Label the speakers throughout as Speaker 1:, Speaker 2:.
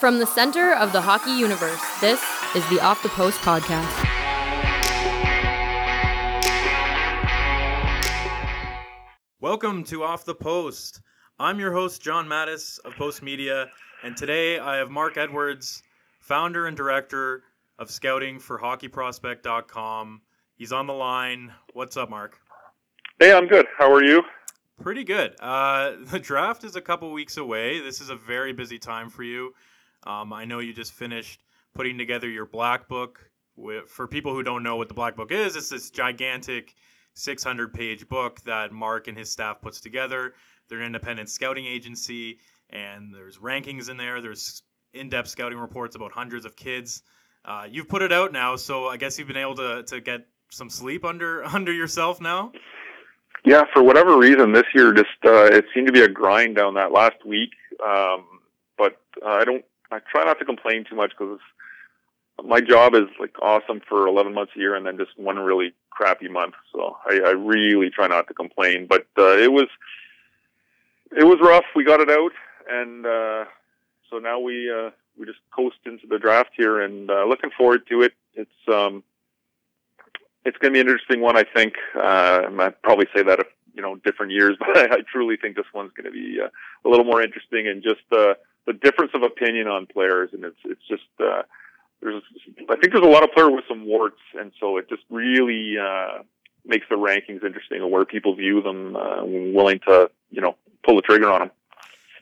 Speaker 1: From the center of the hockey universe, this is the Off the Post podcast.
Speaker 2: Welcome to Off the Post. I'm your host, John Mattis of Post Media, and today I have Mark Edwards, founder and director of scouting for hockeyprospect.com. He's on the line. What's up, Mark?
Speaker 3: Hey, I'm good. How are you?
Speaker 2: Pretty good. Uh, the draft is a couple weeks away. This is a very busy time for you. Um, I know you just finished putting together your black book. For people who don't know what the black book is, it's this gigantic 600 page book that Mark and his staff puts together. They're an independent scouting agency, and there's rankings in there. There's in-depth scouting reports about hundreds of kids. Uh, you've put it out now, so I guess you've been able to, to get some sleep under under yourself now.
Speaker 3: Yeah, for whatever reason, this year just uh, it seemed to be a grind down that last week. Um, but uh, I don't. I try not to complain too much because my job is like awesome for 11 months a year, and then just one really crappy month. So I, I really try not to complain. But uh, it was it was rough. We got it out, and uh, so now we uh, we just coast into the draft here, and uh, looking forward to it. It's um, it's going to be an interesting one, I think. Uh, I'd probably say that if you know different years, but I, I truly think this one's going to be uh, a little more interesting, and just uh, the difference of opinion on players, and it's it's just. Uh, there's, I think there's a lot of players with some warts, and so it just really uh, makes the rankings interesting of where people view them, uh, willing to you know pull the trigger on them.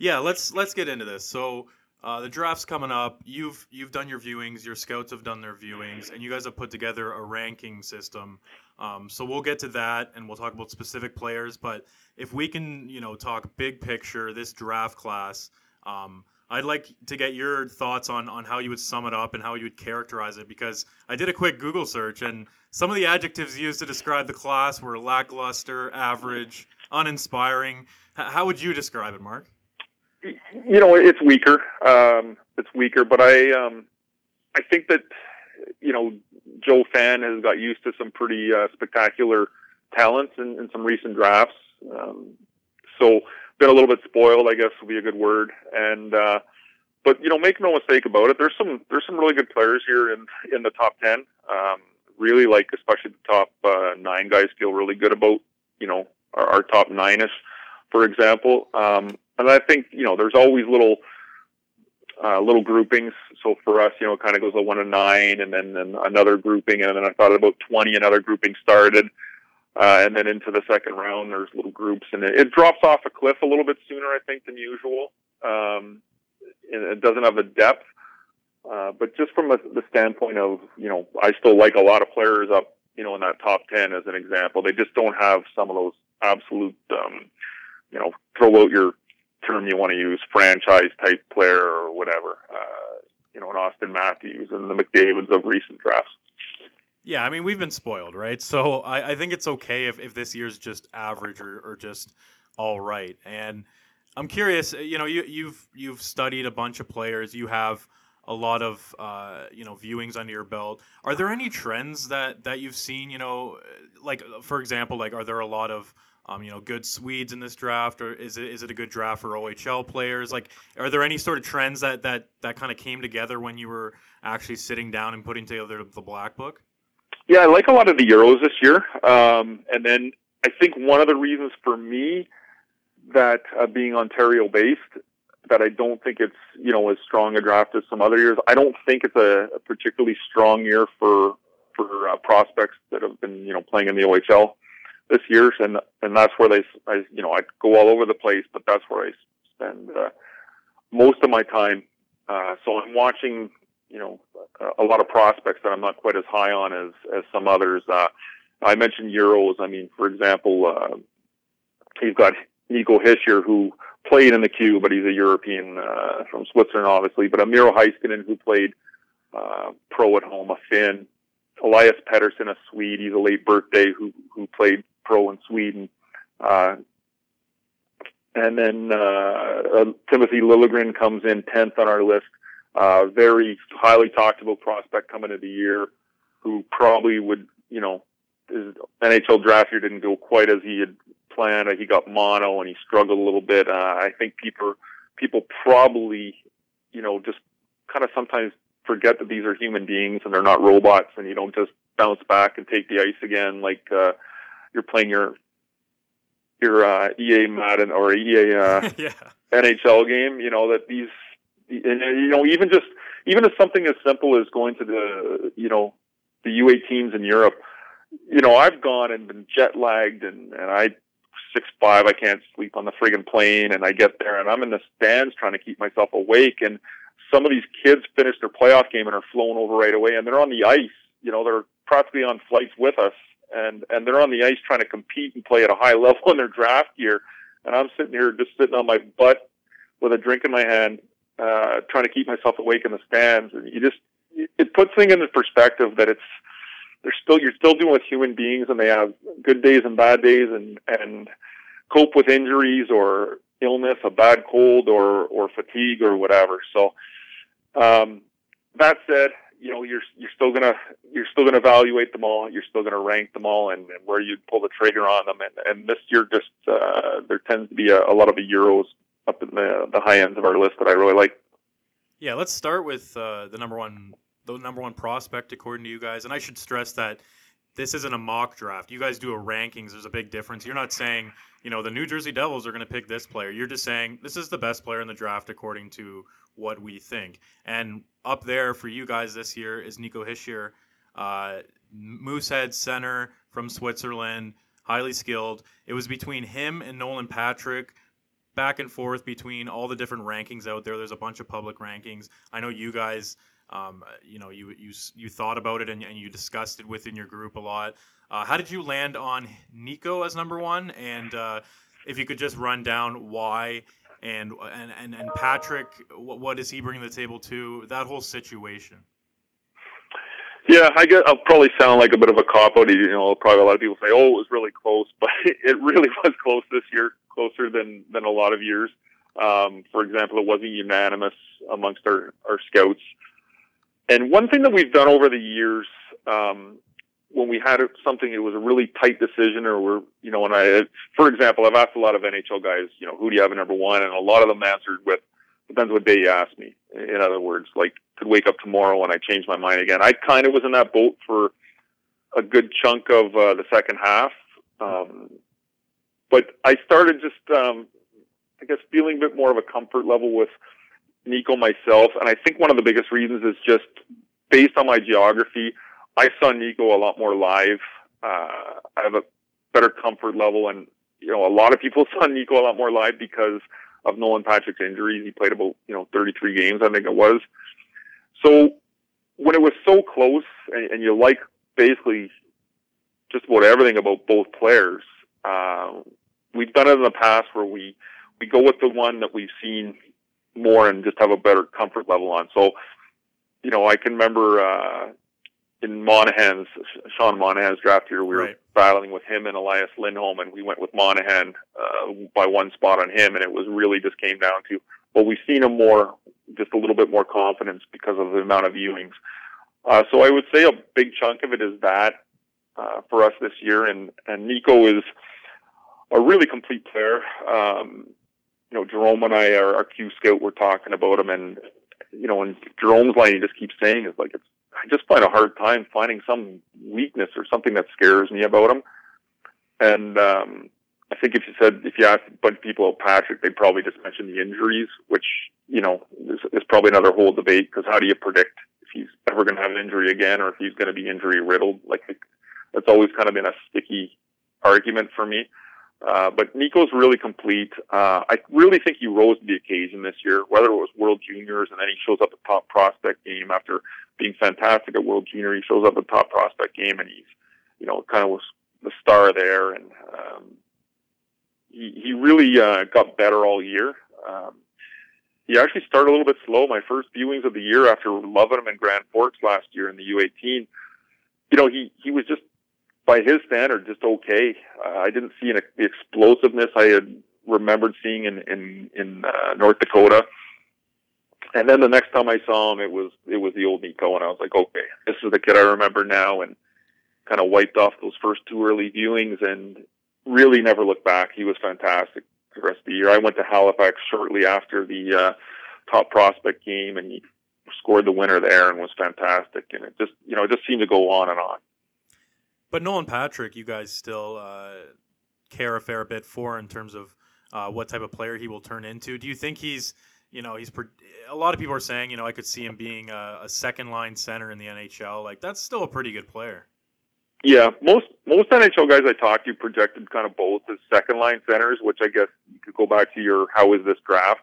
Speaker 2: Yeah, let's let's get into this. So uh, the draft's coming up. You've you've done your viewings. Your scouts have done their viewings, and you guys have put together a ranking system. Um, so we'll get to that, and we'll talk about specific players. But if we can, you know, talk big picture, this draft class. Um, I'd like to get your thoughts on on how you would sum it up and how you would characterize it because I did a quick Google search and some of the adjectives used to describe the class were lackluster, average, uninspiring. H- how would you describe it, Mark?
Speaker 3: You know, it's weaker. Um, it's weaker, but I um, I think that you know Joe Fan has got used to some pretty uh, spectacular talents in, in some recent drafts. Um, so been a little bit spoiled, I guess would be a good word. And uh, but you know, make no mistake about it. There's some there's some really good players here in in the top ten. Um, really like, especially the top uh, nine guys feel really good about. You know, our, our top nine ish, for example. Um, and I think you know, there's always little. Uh, little groupings. So for us, you know, it kind of goes a one to nine, and then, then another grouping, and then I thought about twenty. Another grouping started, uh, and then into the second round, there's little groups, and it, it drops off a cliff a little bit sooner, I think, than usual. Um, it doesn't have the depth, uh, but just from a, the standpoint of, you know, I still like a lot of players up, you know, in that top ten as an example. They just don't have some of those absolute, um, you know, throw out your term you want to use, franchise type player or whatever. Uh, you know, an Auston Matthews and the McDavid's of recent drafts.
Speaker 2: Yeah, I mean we've been spoiled, right? So I, I think it's okay if, if this year's just average or, or just all right. And I'm curious, you know, you, you've you've studied a bunch of players. You have a lot of uh, you know viewings under your belt. Are there any trends that that you've seen? You know, like for example, like are there a lot of um, you know good Swedes in this draft, or is it is it a good draft for OHL players? Like, are there any sort of trends that that that kind of came together when you were actually sitting down and putting together the black book?
Speaker 3: Yeah, I like a lot of the Euros this year. Um, and then I think one of the reasons for me that uh, being Ontario based, that I don't think it's, you know, as strong a draft as some other years. I don't think it's a, a particularly strong year for, for uh, prospects that have been, you know, playing in the OHL this year. And, and that's where they, I, you know, I go all over the place, but that's where I spend uh, most of my time. Uh, so I'm watching you know, a lot of prospects that I'm not quite as high on as, as some others. Uh, I mentioned Euros. I mean, for example, uh, he's got Nico Hischier who played in the queue, but he's a European, uh, from Switzerland, obviously, but Miro Heiskanen who played, uh, pro at home, a Finn. Elias Pettersson, a Swede. He's a late birthday who, who played pro in Sweden. Uh, and then, uh, uh Timothy Liljegren comes in 10th on our list uh, very highly talked about prospect coming into the year who probably would, you know, his NHL draft year didn't go quite as he had planned. He got mono and he struggled a little bit. Uh, I think people, people probably, you know, just kind of sometimes forget that these are human beings and they're not robots, and you don't just bounce back and take the ice again like uh, you're playing your your uh, EA Madden or EA uh,
Speaker 2: yeah.
Speaker 3: NHL game. You know that these, and you know even just even as something as simple as going to the you know the U18s in Europe. You know I've gone and been jet lagged and and I six five I can't sleep on the friggin' plane and I get there and I'm in the stands trying to keep myself awake and some of these kids finish their playoff game and are flown over right away and they're on the ice. You know they're practically on flights with us and and they're on the ice trying to compete and play at a high level in their draft year, and I'm sitting here just sitting on my butt with a drink in my hand, uh, trying to keep myself awake in the stands. And you just it puts things into perspective that it's they're still you're still dealing with human beings, and they have good days and bad days, and and cope with injuries or illness, a bad cold or or fatigue or whatever. So um, that said, you know you're you're still gonna you're still gonna evaluate them all. You're still gonna rank them all, and, and where you pull the trigger on them. And, and this year, just uh, there tends to be a, a lot of the Euros up in the the high ends of our list that I really like.
Speaker 2: Yeah, let's start with uh, the number one the number one prospect according to you guys. And I should stress that this isn't a mock draft. You guys do a rankings. There's a big difference. You're not saying you know the New Jersey Devils are going to pick this player. You're just saying this is the best player in the draft according to what we think. And up there for you guys this year is Nico Hischier, uh, Moosehead center from Switzerland, highly skilled. It was between him and Nolan Patrick, back and forth between all the different rankings out there. There's a bunch of public rankings. I know you guys. Um, you know, you you you thought about it and, and you discussed it within your group a lot. Uh, how did you land on Nico as number one? And uh, if you could just run down why and and and, and Patrick, what, what is he bringing to the table to That whole situation.
Speaker 3: Yeah, I get. I'll probably sound like a bit of a cop out. You know, probably a lot of people say, "Oh, it was really close," but it really was close this year, closer than than a lot of years. Um, for example, it wasn't unanimous amongst our our scouts. And one thing that we've done over the years, um, when we had something, it was a really tight decision, or we're, you know, and I, for example, I've asked a lot of NHL guys, you know, who do you have at number one, and a lot of them answered with, depends what day you ask me. In other words, like, could wake up tomorrow and I change my mind again. I kind of was in that boat for a good chunk of uh, the second half, um, but I started just, um, I guess, feeling a bit more of a comfort level with Nico myself, and I think one of the biggest reasons is just based on my geography I saw Nico a lot more live. Uh, I have a better comfort level, and you know, a lot of people saw Nico a lot more live because of Nolan Patrick's injuries. He played about you know 33 games, I think it was. So when it was so close, and, and you like basically just about everything about both players, uh, we've done it in the past where we we go with the one that we've seen more and just have a better comfort level on. So, you know, I can remember uh, in Monahan's Sean Monahan's draft year, we were right. battling with him and Elias Lindholm, and we went with Monahan uh, by one spot on him, and it was really just came down to well, we've seen him more, just a little bit more confidence because of the amount of viewings. Uh, so I would say a big chunk of it is that uh, for us this year, and and Nico is a really complete player. Um, you know, Jerome and I, our, our Q scout, were talking about him, and you know, and Jerome's line he just keeps saying is like it's I just find a hard time finding some weakness or something that scares me about him. And um, I think if you said if you asked a bunch of people about Patrick, they'd probably just mention the injuries, which you know is, is probably another whole debate because how do you predict if he's ever going to have an injury again or if he's going to be injury riddled? Like that's always kind of been a sticky argument for me. Uh, but Nico's really complete. Uh, I really think he rose to the occasion this year, whether it was World Juniors and then he shows up at top prospect game after being fantastic at World Junior. He shows up at top prospect game and he's, you know, kind of was the star there. And, um, he, he really, uh, got better all year. Um, he actually started a little bit slow. My first viewings of the year after loving him in Grand Forks last year in the U18, you know, he, he was just by his standard, just okay. Uh, I didn't see an, the explosiveness I had remembered seeing in in in uh, North Dakota. And then the next time I saw him, it was it was the old Nico, and I was like, okay, this is the kid I remember now, and kind of wiped off those first two early viewings, and really never looked back. He was fantastic the rest of the year. I went to Halifax shortly after the uh, top prospect game, and he scored the winner there and was fantastic. And it just you know it just seemed to go on and on.
Speaker 2: But Nolan Patrick, you guys still uh, care a fair bit for in terms of uh, what type of player he will turn into. Do you think he's you know, he's a lot of people are saying, you know, I could see him being a, a, second line center in the NHL. Like that's still a pretty good player.
Speaker 3: Yeah, most most NHL guys I talked to projected kind of both as second line centers, which I guess you could go back to your how is this draft.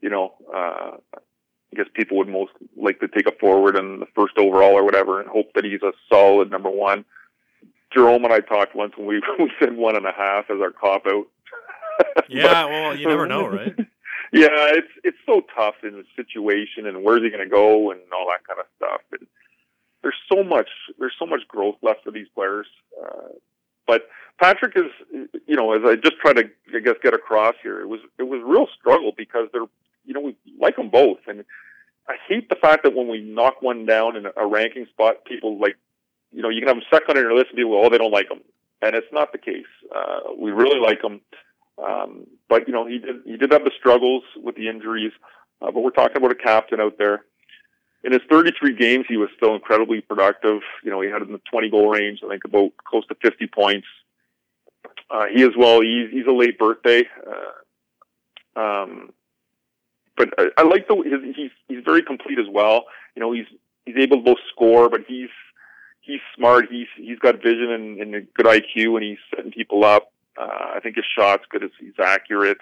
Speaker 3: You know, uh, I guess people would most like to take a forward in the first overall or whatever, and hope that he's a solid number one. Jerome and I talked once, and we we said one and a half as our cop out.
Speaker 2: yeah, but, well, you never know, right?
Speaker 3: Yeah, it's it's so tough in the situation, and where's he going to go, and all that kind of stuff. And there's so much there's so much growth left for these players. Uh, but Patrick is, you know, as I just try to I guess get across here, it was it was real struggle because they're, you know, we like them both, and I hate the fact that when we knock one down in a ranking spot, people like, you know, you can have them second on your list and people, oh, they don't like them, and it's not the case. Uh, we really like them. Um, but you know, he did he did have the struggles with the injuries. Uh, but we're talking about a captain out there. In his 33 games, he was still incredibly productive. You know, he had in the 20 goal range. I think about close to 50 points. Uh, he as well. He's he's a late birthday. Uh, um, but I, I like the his, he's he's very complete as well. You know, he's he's able to both score, but he's he's smart. He's he's got vision and, and a good IQ, and he's setting people up. Uh, I think his shot's good. He's accurate.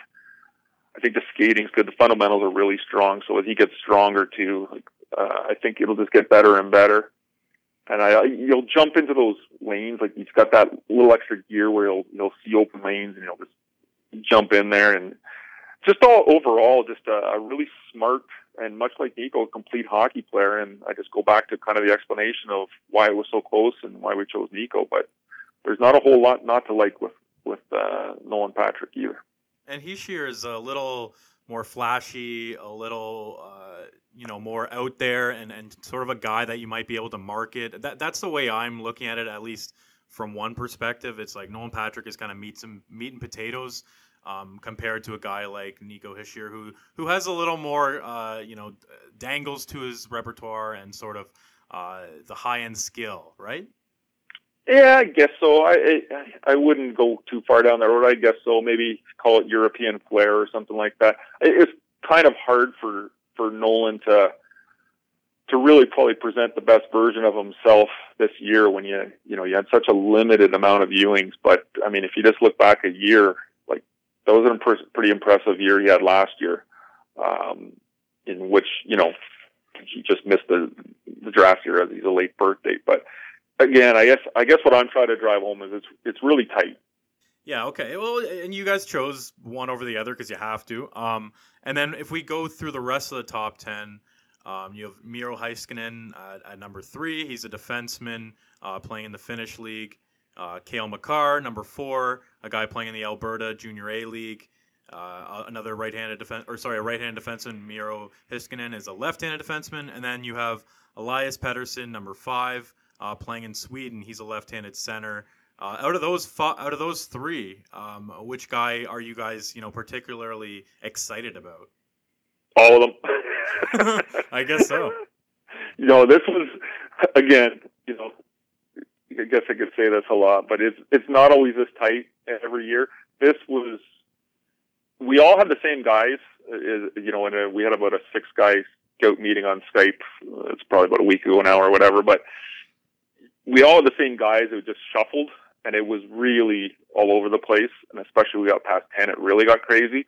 Speaker 3: I think the skating's good. The fundamentals are really strong. So as he gets stronger too, uh, I think it'll just get better and better. And I, you'll jump into those lanes. Like he's got that little extra gear where he'll, you'll see open lanes and he'll just jump in there. And just all overall, just a, a really smart and much like Nico, a complete hockey player. And I just go back to kind of the explanation of why it was so close and why we chose Nico. But there's not a whole lot not to like with with uh, Nolan Patrick either.
Speaker 2: And Hischier is a little more flashy, a little uh, you know more out there, and, and sort of a guy that you might be able to market. That that's the way I'm looking at it, at least from one perspective. It's like Nolan Patrick is kind of meat some meat and potatoes. Um, compared to a guy like Nico Hischier, who who has a little more, uh, you know, dangles to his repertoire and sort of uh, the high end skill, right?
Speaker 3: Yeah, I guess so. I, I I wouldn't go too far down that road. I guess so. Maybe call it European flair or something like that. It's kind of hard for for Nolan to to really probably present the best version of himself this year when you you know you had such a limited amount of viewings. But I mean, if you just look back a year, that was a pretty impressive year he had last year, um, in which you know he just missed the the draft year as he's a late birthday, but again, I guess I guess what I'm trying to drive home is it's it's really tight.
Speaker 2: Yeah. Okay. Well, and you guys chose one over the other because you have to. Um, and then if we go through the rest of the top ten, um, you have Miro Heiskanen at, at, number three. He's a defenseman uh, playing in the Finnish league. Uh, Cale Makar, number four, a guy playing in the Alberta Junior A League. Uh, another right-handed defense, or sorry, a right-handed defenseman, Miro Heiskanen, is a left-handed defenseman, and then you have Elias Pettersson, number five, uh, playing in Sweden. He's a left-handed center. Uh, out of those fo- out of those three, um, which guy are you guys you know particularly excited about?
Speaker 3: All of them.
Speaker 2: I guess so.
Speaker 3: You know, this was again. You know, I guess I could say this a lot, but it's it's not always this tight every year. This was. We all had the same guys. You know, and uh, we had about a six guy scout meeting on Skype. Uh, it's probably about a week ago now or whatever, but we all had the same guys. It just shuffled, and it was really all over the place. And especially we got past ten, it really got crazy.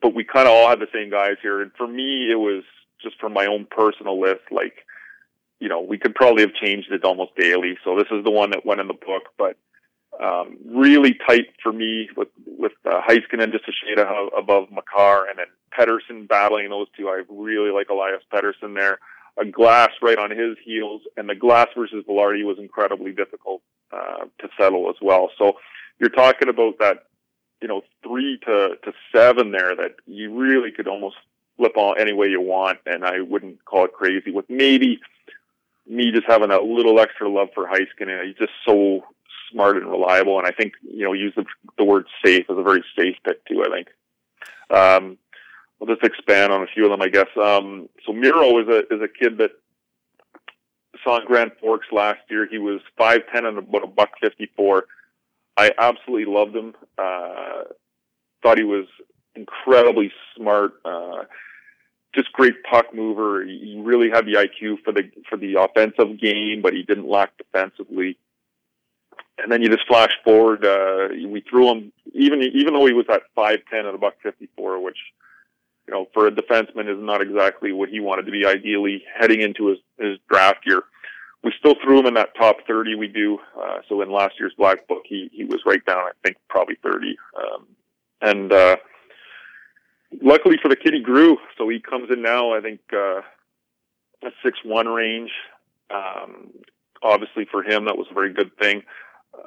Speaker 3: But we kind of all had the same guys here. And for me, it was just from my own personal list. Like, you know, we could probably have changed it almost daily. So this is the one that went in the book, but. Um, really tight for me with with uh, Heiskanen just a shade above Makar, and then Pettersson battling those two. I really like Elias Pettersson there a glass right on his heels, and the glass versus Vilardi was incredibly difficult uh, to settle as well. So you're talking about that, you know, three to, to seven there that you really could almost flip on any way you want, and I wouldn't call it crazy. With maybe me just having a little extra love for Heiskanen, he's just so smart and reliable, and I think you know use the, the word safe as a very safe pick too. I think. Um, I'll just expand on a few of them, I guess. Um, so Miro is a is a kid that saw in Grand Forks last year. He was five ten and about a buck fifty four. I absolutely loved him. Uh, thought he was incredibly smart. Uh, just great puck mover. He really had the IQ for the for the offensive game, but he didn't lack defensively. And then you just flash forward. Uh, we threw him even even though he was at five ten at a buck fifty four, which you know for a defenseman is not exactly what he wanted to be ideally heading into his his draft year. We still threw him in that top thirty. We do. Uh, so in last year's black book, he he was right down. I think probably thirty. Um, and uh, luckily for the kid, he grew. So he comes in now, I think, uh, a six one range. Um, obviously for him, that was a very good thing.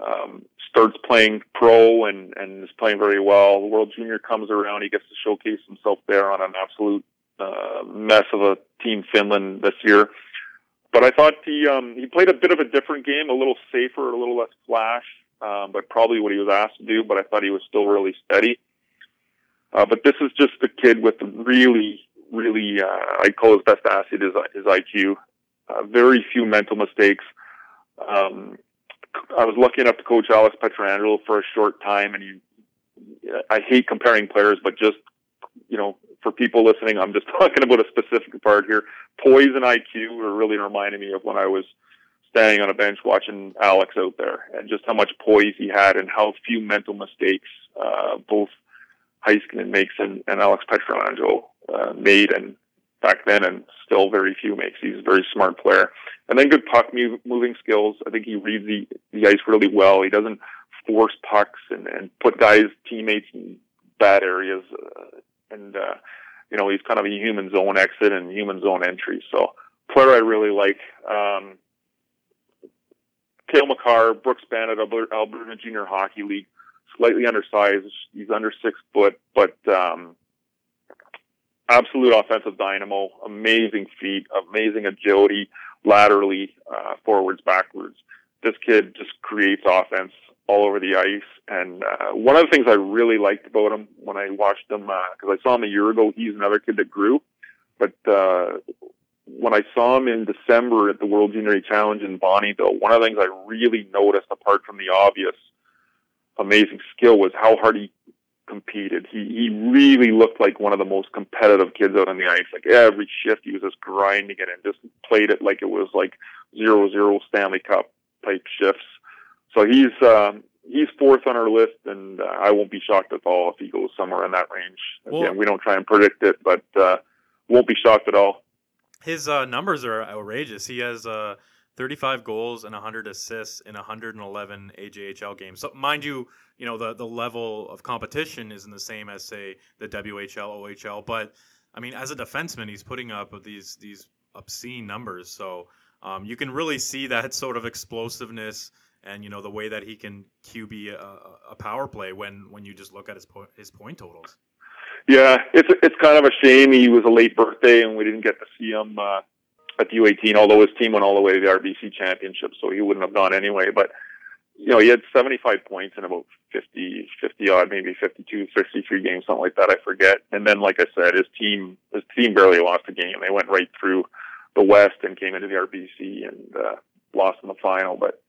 Speaker 3: Um, starts playing pro and, and is playing very well. The World Junior comes around. He gets to showcase himself there on an absolute uh, mess of a team Finland this year. But I thought he um, he played a bit of a different game, a little safer, a little less flash, um, but probably what he was asked to do. But I thought he was still really steady. Uh, but this is just a kid with really, really, uh, I call his best asset is his IQ. Uh, very few mental mistakes. Um, I was lucky enough to coach Alex Pietrangelo for a short time, and he, I hate comparing players, but just, you know, for people listening, I'm just talking about a specific part here. Poise and IQ are really reminding me of when I was standing on a bench watching Alex out there, and just how much poise he had, and how few mental mistakes, uh, both Heiskanen makes and, and Alex Pietrangelo uh, made and back then and still very few makes. He's a very smart player. And then good puck moving skills. I think he reads the, the ice really well. He doesn't force pucks and, and put guys, teammates in bad areas. Uh, and, uh, you know, he's kind of a human zone exit and human zone entry. So player I really like. Um, Cale Makar, Brooks Bandits, Alberta Junior Hockey League slightly undersized. He's under six foot, but um, absolute offensive dynamo. Amazing feet, amazing agility, laterally, uh, forwards, backwards. This kid just creates offense all over the ice. And uh, one of the things I really liked about him when I watched him, because uh, I saw him a year ago, he's another kid that grew. But uh, when I saw him in December at the World Junior Challenge in Bonnyville, one of the things I really noticed, apart from the obvious amazing skill was how hard he competed. He he really looked like one of the most competitive kids out on the ice. Like every shift, he was just grinding it and just played it like it was like zero zero Stanley Cup type shifts. So he's um, he's fourth on our list, and uh, I won't be shocked at all if he goes somewhere in that range. Again, well, we don't try and predict it, but uh, won't be shocked at all.
Speaker 2: His uh, numbers are outrageous. He has uh, 35 goals and 100 assists in 111 AJHL games. So mind you, you know the the level of competition isn't the same as say the WHL, OHL, but I mean as a defenseman, he's putting up these these obscene numbers. So um, you can really see that sort of explosiveness and you know the way that he can QB a, a power play when when you just look at his po- his point totals.
Speaker 3: Yeah, it's it's kind of a shame he was a late birthday and we didn't get to see him. Uh at the U18, although his team went all the way to the RBC championship, so he wouldn't have gone anyway. But, you know, he had 75 points in about 50, 50 odd, maybe 52, 53 games, something like that. I forget. And then, like I said, his team, his team barely lost a game. They went right through the West and came into the RBC and, uh, lost in the final. But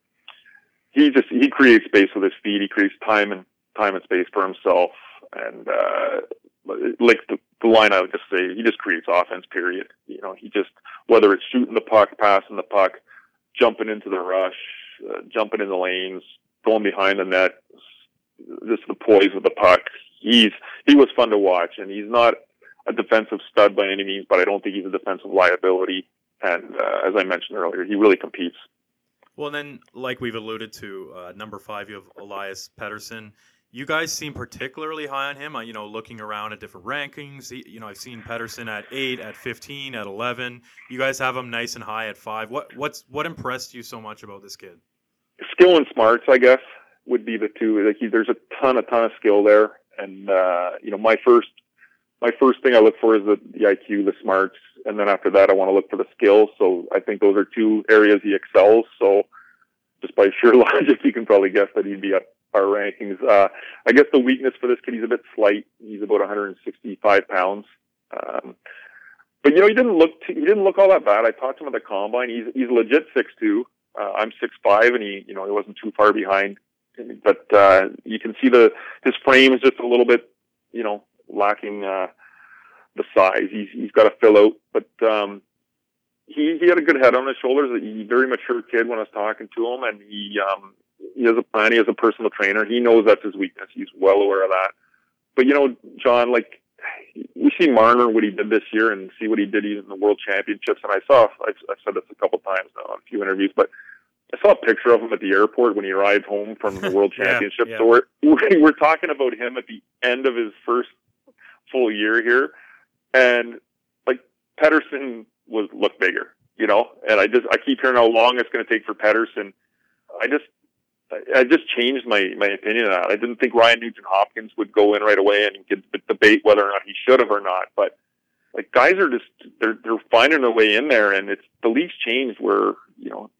Speaker 3: he just, he creates space with his feet. He creates time and time and space for himself. And, uh, like the, the line I would just say, he just creates offense. Period. You know, he just whether it's shooting the puck, passing the puck, jumping into the rush, uh, jumping in the lanes, going behind the net, just the poise of the puck. He's he was fun to watch, and he's not a defensive stud by any means, but I don't think he's a defensive liability. And uh, as I mentioned earlier, he really competes.
Speaker 2: Well, then, like we've alluded to, uh, number five, you have Elias Pettersson you guys seem particularly high on him. Uh, you know, looking around at different rankings, you know, I've seen Pettersson at eight, at fifteen, at eleven. You guys have him nice and high at five. What what's what impressed you so much about this kid?
Speaker 3: Skill and smarts, I guess, would be the two. Like he, there's a ton, a ton of skill there, and uh, you know, my first my first thing I look for is the, the IQ, the smarts, and then after that, I want to look for the skill. So I think those are two areas he excels. So just by sheer logic, you can probably guess that he'd be up our rankings. Uh, I guess the weakness for this kid, he's a bit slight. He's about 165 pounds. Um, but you know, he didn't look too, he didn't look all that bad. I talked to him at the combine. He's he's legit six two. Uh, I'm six five, and he you know he wasn't too far behind. But uh, you can see the his frame is just a little bit you know lacking uh, the size. He's he's got to fill out, but um, he he had a good head on his shoulders. He's a very mature kid when I was talking to him, and he um, he has a plan. He has a personal trainer. He knows that's his weakness. He's well aware of that. But you know, John, like we see Marner what he did this year and see what he did in the World Championships. And I saw I've, I've said this a couple times now on a few interviews, but I saw a picture of him at the airport when he arrived home from the World
Speaker 2: yeah,
Speaker 3: Championship.
Speaker 2: yeah.
Speaker 3: So we're we're talking about him at the end of his first full year here, and like Pettersson was look bigger, you know. And I just I keep hearing how long it's going to take for Pettersson. I just I just changed my my opinion on that. I didn't think Ryan Nugent Hopkins would go in right away and could debate whether or not he should have or not. But like guys are just they're they're finding their way in there, and it's the league's changed where you know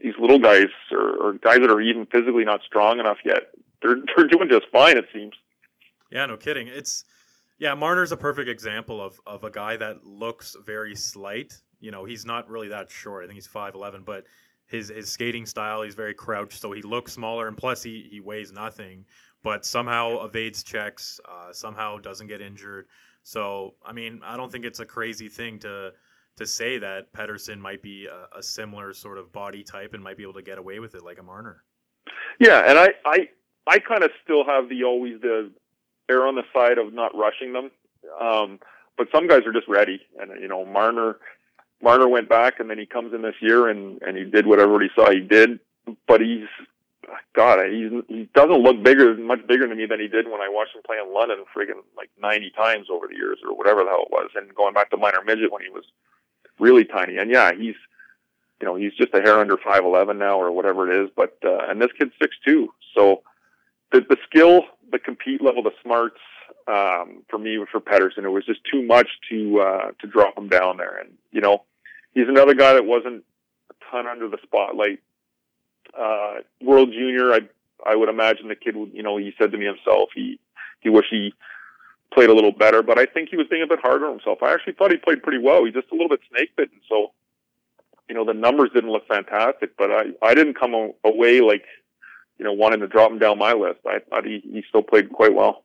Speaker 3: these little guys or, or guys that are even physically not strong enough yet, they're they're doing just fine. It seems.
Speaker 2: Yeah, no kidding. It's yeah, Marner's a perfect example of of a guy that looks very slight. You know, he's not really that short. I think he's five eleven, but his his skating style, he's very crouched, so he looks smaller, and plus he he weighs nothing, but somehow evades checks, uh, somehow doesn't get injured. So I mean, I don't think it's a crazy thing to to say that Pettersson might be a, a similar sort of body type and might be able to get away with it like a Marner.
Speaker 3: Yeah, and I I I kind of still have the always the err on the side of not rushing them. Um, but some guys are just ready, and you know Marner Marner went back, and then he comes in this year, and and he did whatever he saw he did. But he's God, he's he doesn't look bigger, much bigger to me than he did when I watched him play in London, friggin' like ninety times over the years, or whatever the hell it was, and going back to minor midget when he was really tiny. And yeah, he's you know he's just a hair under five eleven now, or whatever it is. But uh, and this kid's six two, so the the skill, the compete level, the smarts. Um, for me, for Pettersson, it was just too much to uh, to drop him down there. And you know, he's another guy that wasn't a ton under the spotlight. Uh, World Junior, I I would imagine the kid would, you know, he said to me himself, he he wish he played a little better, but I think he was being a bit harder on himself. I actually thought he played pretty well. He's just a little bit snake bitten, so you know the numbers didn't look fantastic, but I I didn't come away like you know wanting to drop him down my list. I thought he he still played quite well.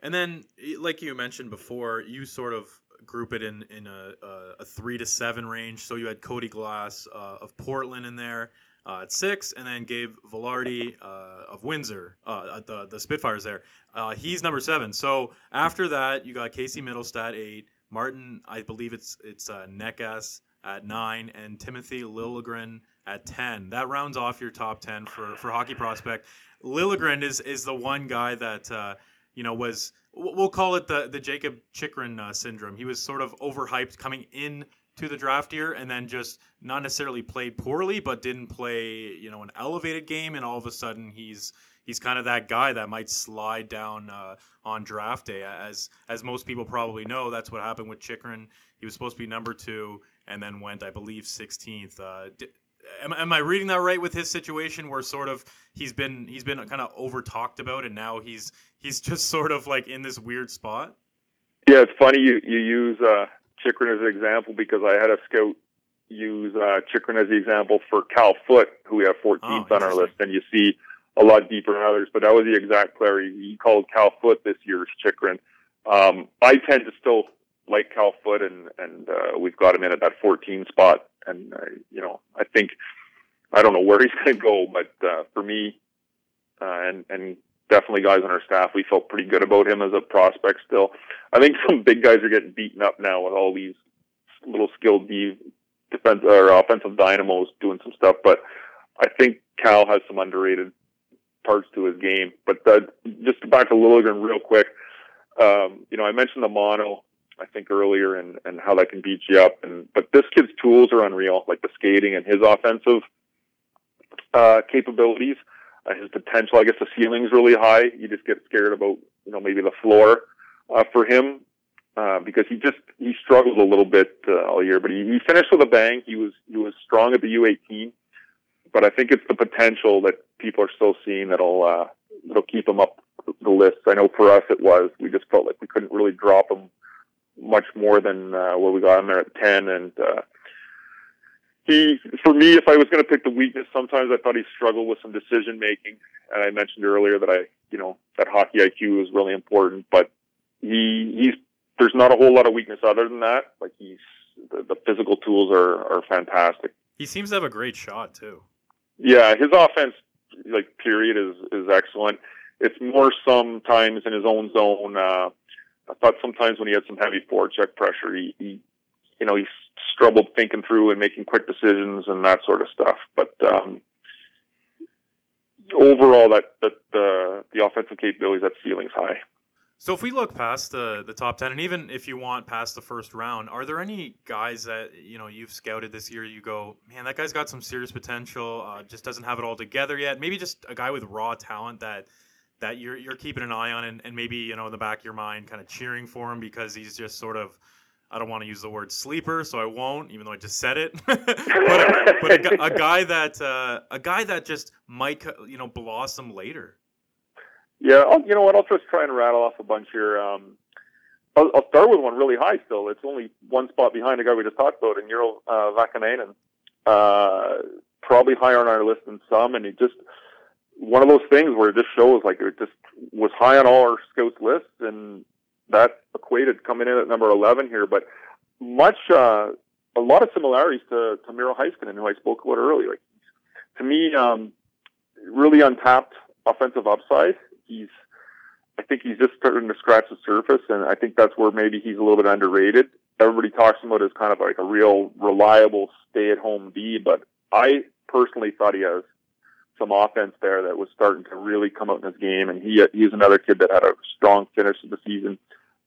Speaker 2: And then, like you mentioned before, you sort of group it in in a, a, a three to seven range. So you had Cody Glass uh, of Portland in there uh, at six, and then Gabe Vilardi uh, of Windsor uh, the the Spitfires there. Uh, he's number seven. So after that, you got Casey Mittelstadt eight, Martin, I believe it's it's uh, Necas at nine, and Timothy Liljegren at ten. That rounds off your top ten for for hockey prospect. Liljegren is is the one guy that. You know, was we'll call it the the Jakob Chychrun uh, syndrome. He was sort of overhyped coming in to the draft year, and then just not necessarily played poorly, but didn't play you know an elevated game, and all of a sudden he's he's kind of that guy that might slide down uh, on draft day. As as most people probably know, that's what happened with Chikrin. He was supposed to be number two, and then went, I believe, 16th. Uh, am, am I reading that right with his situation where sort of he's been he's been kind of over talked about and now he's he's just sort of like in this weird spot?
Speaker 3: Yeah, it's funny you you use uh, Chychrun as an example because I had a scout use uh, Chychrun as the example for Cal Foote, who we have 14th
Speaker 2: Oh,
Speaker 3: on our list, and you see a lot deeper than others. But that was the exact player he, called Cal Foote this year's Chychrun. Um, I tend to still like Cal Foote, and and uh, we've got him in at that 14 spot. And uh, you know, I think I don't know where he's going to go, but uh, for me, uh, and and definitely guys on our staff, we felt pretty good about him as a prospect. Still, I think some big guys are getting beaten up now with all these little skilled defense or offensive dynamos doing some stuff. But I think Cal has some underrated parts to his game. But uh, just back to Liljegren real quick. Um, you know, I mentioned the mono. I think earlier and, and how that can beat you up. And but this kid's tools are unreal like the skating and his offensive uh, capabilities. Uh, his potential I guess the ceiling's really high. You just get scared about you know maybe the floor uh, for him uh, because he just he struggled a little bit uh, all year but he, he finished with a bang. He was he was strong at the U18 but I think it's the potential that people are still seeing that'll uh, that'll keep him up the list. I know for us it was. We just felt like we couldn't really drop him much more than uh, what we got him there at ten. And uh, he, for me, if I was going to pick the weakness, sometimes I thought he struggled with some decision making. And I mentioned earlier that I, you know, that hockey IQ is really important, but he he's there's not a whole lot of weakness other than that. Like he's the, the physical tools are are fantastic.
Speaker 2: He seems to have a great shot too.
Speaker 3: Yeah, his offense, like period, is is excellent. It's more sometimes in his own zone. Uh, I thought sometimes when he had some heavy forecheck pressure, he, he you know, he struggled thinking through and making quick decisions and that sort of stuff. But um, overall, that that uh, the offensive capabilities, that ceiling's high.
Speaker 2: So if we look past the the top ten, and even if you want past the first round, are there any guys that you know you've scouted this year? You go, man, that guy's got some serious potential. Uh, just doesn't have it all together yet. Maybe just a guy with raw talent that that you're you're keeping an eye on, and, and maybe you know in the back of your mind, kind of cheering for him because he's just sort of. I don't want to use the word sleeper, so I won't, even though I just said it. but, a, but a, a, guy that uh, a guy that just might you know blossom later.
Speaker 3: Yeah, I'll, you know what? I'll just try and rattle off a bunch here. Um, I'll, I'll start with one really high. Still, it's only one spot behind the guy we just talked about, and Eero uh, Vaakanainen. Uh, probably higher on our list than some, and he just one of those things where just shows like it just was high on all our scouts lists, and that equated coming in at number eleven here. But much, uh, a lot of similarities to to Miro Heiskanen, who I spoke about earlier. Like, to me, um, really untapped offensive upside he's I think he's just starting to scratch the surface, and I think that's where maybe he's a little bit underrated. Everybody talks about as kind of like a real reliable stay-at-home D, but I personally thought he has some offense there that was starting to really come out in his game, and he he's another kid that had a strong finish to the season.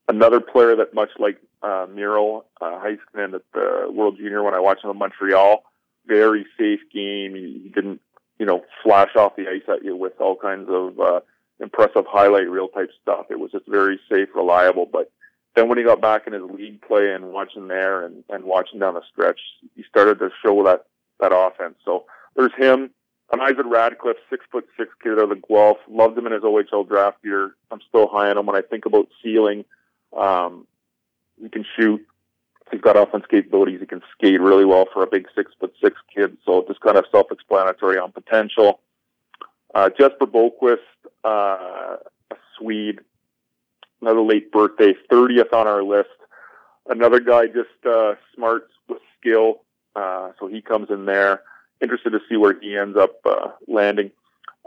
Speaker 3: Another player that, much like uh, Miro uh, Heiskanen at the World Junior, when I watched him in Montreal, very safe game. He, he didn't, you know, flash off the ice at you with all kinds of uh, impressive highlight reel type stuff. It was just very safe, reliable. But then when he got back in his league play and watching there and, and watching down the stretch, he started to show that that offense. So there's him. And Isaac Ratcliffe, six foot six kid out of the Guelph. Loved him in his OHL draft year. I'm still high on him when I think about ceiling. Um, he can shoot. He's got offense capabilities. He can skate really well for a big six foot six kid. So just kind of self explanatory on potential. Uh, Jesper Boqvist, uh, a Swede, another late birthday, 30th on our list. Another guy just uh, smart with skill, uh, so he comes in there. Interested to see where he ends up uh, landing.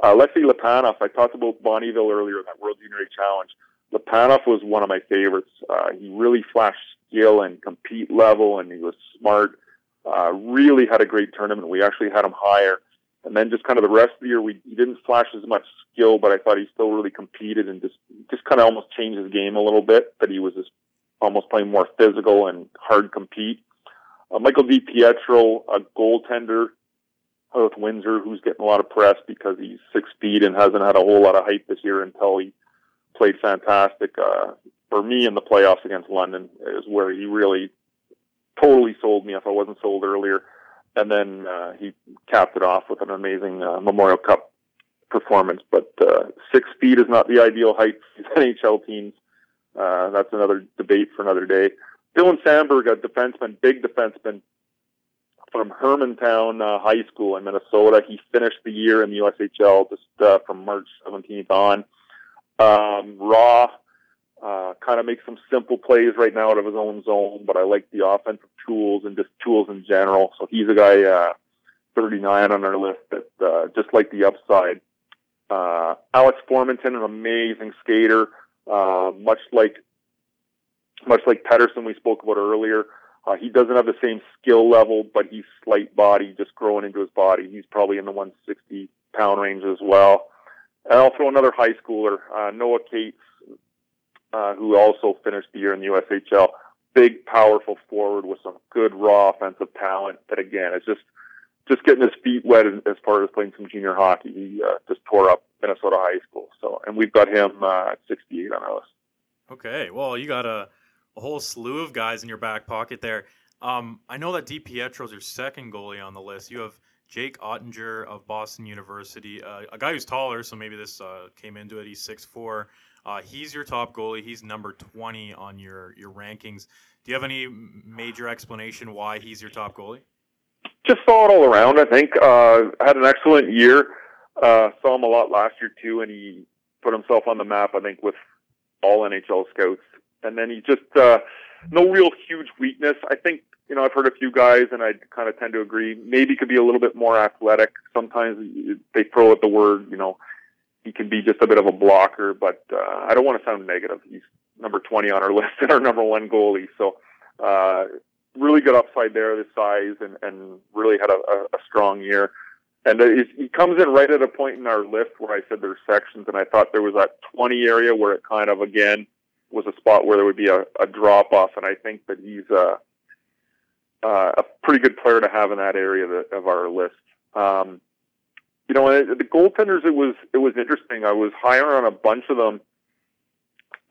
Speaker 3: Uh, Alexei Lipanov, I talked about Bonnyville earlier in that World Junior A Challenge. Lipanov was one of my favorites. Uh, he really flashed skill and compete level, and he was smart. Uh, really had a great tournament. We actually had him higher and then just kind of the rest of the year, we he didn't flash as much skill, but I thought he still really competed and just just kind of almost changed his game a little bit. That he was just almost playing more physical and hard compete. Uh, Michael DiPietro, a goaltender with Windsor, who's getting a lot of press because he's six feet and hasn't had a whole lot of hype this year until he played fantastic. Uh, for me in the playoffs against London is where he really totally sold me if I wasn't sold earlier and then uh, he capped it off with an amazing uh, Memorial Cup performance. But uh, six feet is not the ideal height for NHL teams. Uh, that's another debate for another day. Dylan Samberg, a defenseman, big defenseman from Hermantown uh, High School in Minnesota. He finished the year in the USHL just uh, from March 17th on. Um, raw, uh, kind of makes some simple plays right now out of his own zone, but I like the offensive tools and just tools in general. So he's a guy, uh, 39 on our list that, uh, just like the upside. Uh, Alex Formenton, an amazing skater, uh, much like, much like Pettersson we spoke about earlier. Uh, he doesn't have the same skill level, but he's slight body, just growing into his body. He's probably in the 160 pound range as well. And I'll throw another high schooler, uh, Noah Cates, uh, who also finished the year in the USHL. Big, powerful forward with some good raw offensive talent. That again is just just getting his feet wet as far as playing some junior hockey. He uh, just tore up Minnesota high school. So, and we've got him uh, at 68 on our list.
Speaker 2: Okay, well, you got a, a whole slew of guys in your back pocket there. Um, I know that DiPietro's your second goalie on the list. You have Jake Oettinger of Boston University, uh, a guy who's taller, so maybe this uh, came into it. He's six four. Uh, he's your top goalie. He's number 20 on your, your rankings. Do you have any major explanation why he's your top goalie?
Speaker 3: Just saw it all around. I think uh, had an excellent year. Uh, saw him a lot last year too, and he put himself on the map. I think with all NHL scouts, and then he just uh, no real huge weakness. I think you know I've heard a few guys, and I kind of tend to agree. Maybe could be a little bit more athletic. Sometimes they throw out the word, you know, he can be just a bit of a blocker, but uh, I don't want to sound negative. He's number 20 on our list and our number one goalie. So, uh, really good upside there, the size, and, and really had a, a, a strong year. And he comes in right at a point in our list where I said there's sections, and I thought there was that 20 area where it kind of, again, was a spot where there would be a, a drop off. And I think that he's uh, uh, a pretty good player to have in that area of, of our list. Um, you know, the goaltenders, it was it was interesting. I was higher on a bunch of them,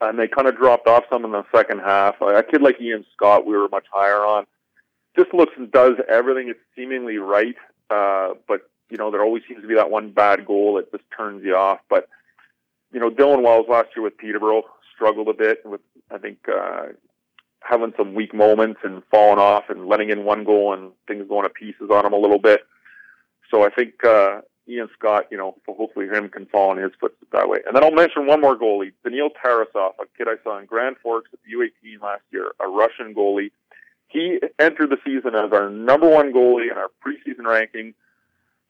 Speaker 3: and they kind of dropped off some in the second half. A kid like Ian Scott, we were much higher on. Just looks and does everything. It's seemingly right, uh, but you know, there always seems to be that one bad goal that just turns you off. But you know, Dylan Wells last year with Peterborough struggled a bit with, I think, uh, having some weak moments and falling off and letting in one goal and things going to pieces on him a little bit. So I think uh, Ian Scott, you know, hopefully him can fall in his footsteps that way. And then I'll mention one more goalie, Daniil Tarasov, a kid I saw in Grand Forks at the U18 last year, a Russian goalie. He entered the season as our number one goalie in our preseason ranking,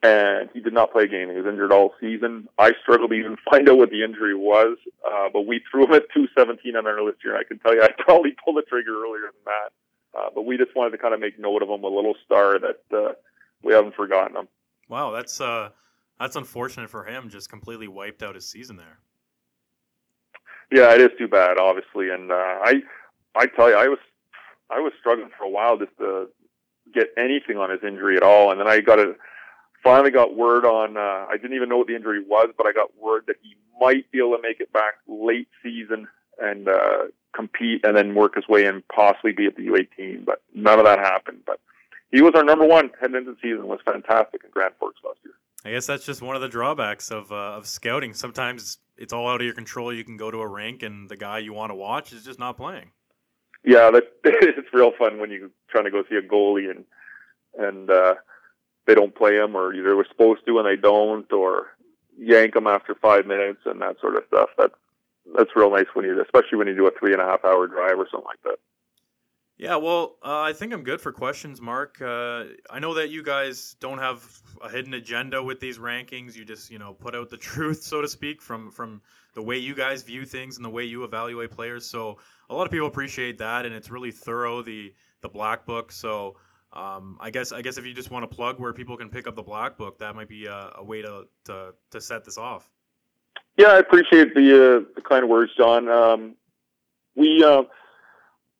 Speaker 3: and he did not play a game. He was injured all season. I struggled to even find out what the injury was, uh, but we threw him at 217 on our list here. I can tell you, I probably pulled the trigger earlier than that. Uh, but we just wanted to kind of make note of him, a little star that uh, we haven't forgotten him.
Speaker 2: Wow, that's uh, that's unfortunate for him. Just completely wiped out his season there.
Speaker 3: Yeah, it is too bad, obviously, and uh, I, I tell you, I was, I was struggling for a while just to get anything on his injury at all, and then I got a, finally got word on. Uh, I didn't even know what the injury was, but I got word that he might be able to make it back late season and uh, compete, and then work his way in, possibly be at the U18. But none of that happened. But he was our number one heading into the season. Was fantastic in Grand Forks last year.
Speaker 2: I guess that's just one of the drawbacks of uh, of scouting. Sometimes it's all out of your control. You can go to a rink and the guy you want to watch is just not playing.
Speaker 3: Yeah, that, it's real fun when you're trying to go see a goalie and and uh, they don't play him, or they were supposed to and they don't, or yank them after five minutes and that sort of stuff. That's that's real nice when you, especially when you do a three and a half hour drive or something like that.
Speaker 2: Yeah, well, uh, I think I'm good for questions, Mark. Uh, I know that you guys don't have a hidden agenda with these rankings. You just, you know, put out the truth, so to speak, from from the way you guys view things and the way you evaluate players. So a lot of people appreciate that, and it's really thorough the the black book. So um, I guess I guess if you just want to plug where people can pick up the black book, that might be a, a way to, to to set this off.
Speaker 3: Yeah, I appreciate the uh, the kind words, John. Um, we uh,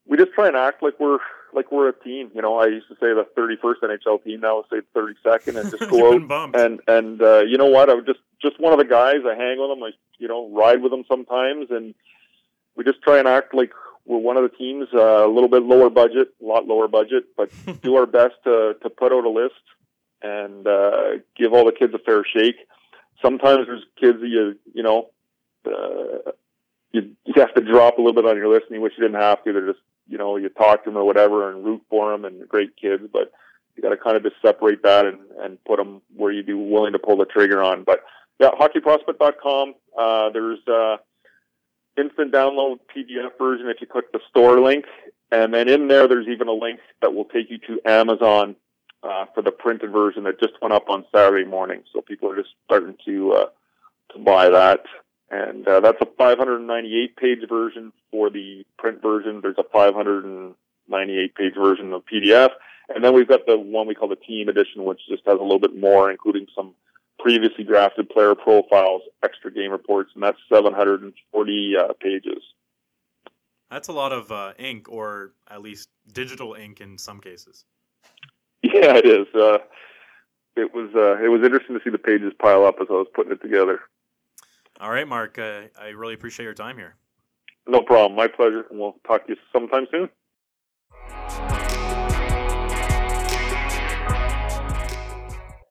Speaker 3: we just try and act like we're like we're a team. You know, I used to say the 31st NHL team. Now I say 32nd, and just go out and and uh, you know what? I'm just just one of the guys. I hang with them. I you know ride with them sometimes, and we just try and act like we're one of the teams. Uh, a little bit lower budget, a lot lower budget, but do our best to to put out a list and uh, give all the kids a fair shake. Sometimes there's kids that you you know. Uh, you, you have to drop a little bit on your list and you wish you didn't have to. They're just you know, you talk to them or whatever and root for them and great kids, but you got to kind of just separate that and, and put them where you'd be willing to pull the trigger on. But yeah, hockeyprospect.com. Uh, there's uh, instant download PDF version if you click the store link, and then in there there's even a link that will take you to Amazon uh, for the printed version that just went up on Saturday morning. So people are just starting to uh, to buy that and uh, that's a 598 page version for the print version. There's a 598 page version of PDF, and then we've got the one we call the Team Edition, which just has a little bit more, including some previously drafted player profiles, extra game reports, and that's 740 uh, pages.
Speaker 2: That's a lot of uh, ink, or at least digital ink in some cases.
Speaker 3: Yeah, it is. Uh, it was uh, it was interesting to see the pages pile up as I was putting it together.
Speaker 2: All right, Mark. Uh, I really appreciate your time here.
Speaker 3: No problem. My pleasure. And we'll talk to you sometime soon.